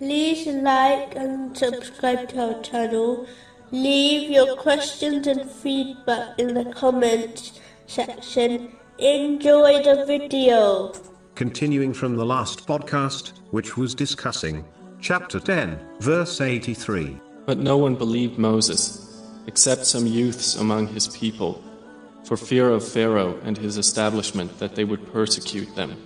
like and subscribe to our channel. Leave your questions and feedback in the comments section. Enjoy the video. Continuing from the last podcast, which was discussing chapter 10, verse 83. But no one believed Moses, except some youths among his people, for fear of Pharaoh and his establishment that they would persecute them.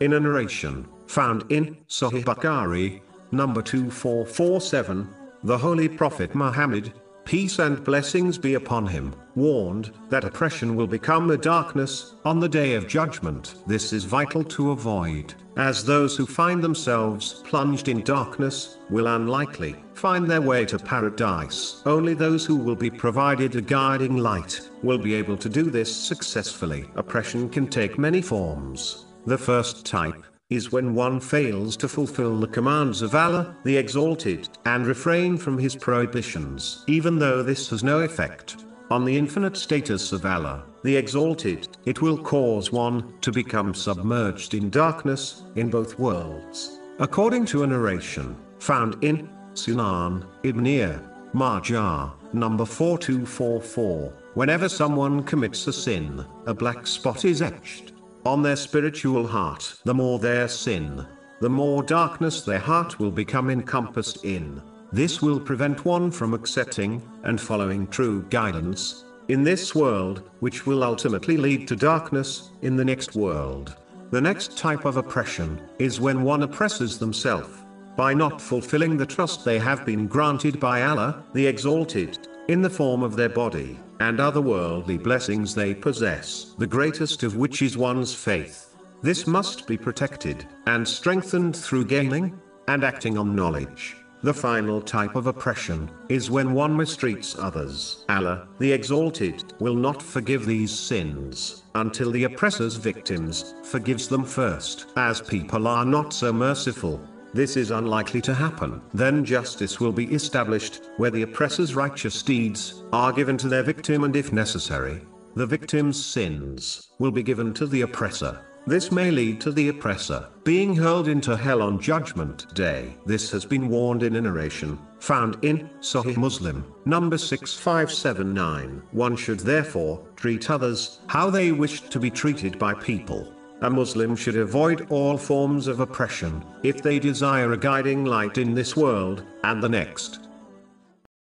In a narration found in Sahih Bukhari, number 2447, the Holy Prophet Muhammad, peace and blessings be upon him, warned that oppression will become a darkness on the day of judgment. This is vital to avoid, as those who find themselves plunged in darkness will unlikely find their way to paradise. Only those who will be provided a guiding light will be able to do this successfully. Oppression can take many forms. The first type is when one fails to fulfill the commands of Allah, the Exalted, and refrain from His prohibitions. Even though this has no effect on the infinite status of Allah, the Exalted, it will cause one to become submerged in darkness in both worlds. According to a narration found in Sunan Ibn Majah, number 4244, whenever someone commits a sin, a black spot is etched on their spiritual heart. The more their sin, the more darkness their heart will become encompassed in. This will prevent one from accepting and following true guidance in this world, which will ultimately lead to darkness in the next world. The next type of oppression is when one oppresses themselves by not fulfilling the trust they have been granted by Allah, the Exalted, in the form of their body and other worldly blessings they possess, the greatest of which is one's faith. This must be protected and strengthened through gaining and acting on knowledge. The final type of oppression is when one mistreats others. Allah, the Exalted, will not forgive these sins until the oppressor's victims forgives them first. As people are not so merciful, this is unlikely to happen. Then justice will be established, where the oppressor's righteous deeds are given to their victim and if necessary, the victim's sins will be given to the oppressor. This may lead to the oppressor being hurled into hell on Judgment Day. This has been warned in a narration found in Sahih Muslim, number 6579. One should therefore treat others how they wish to be treated by people. A Muslim should avoid all forms of oppression, if they desire a guiding light in this world, and the next.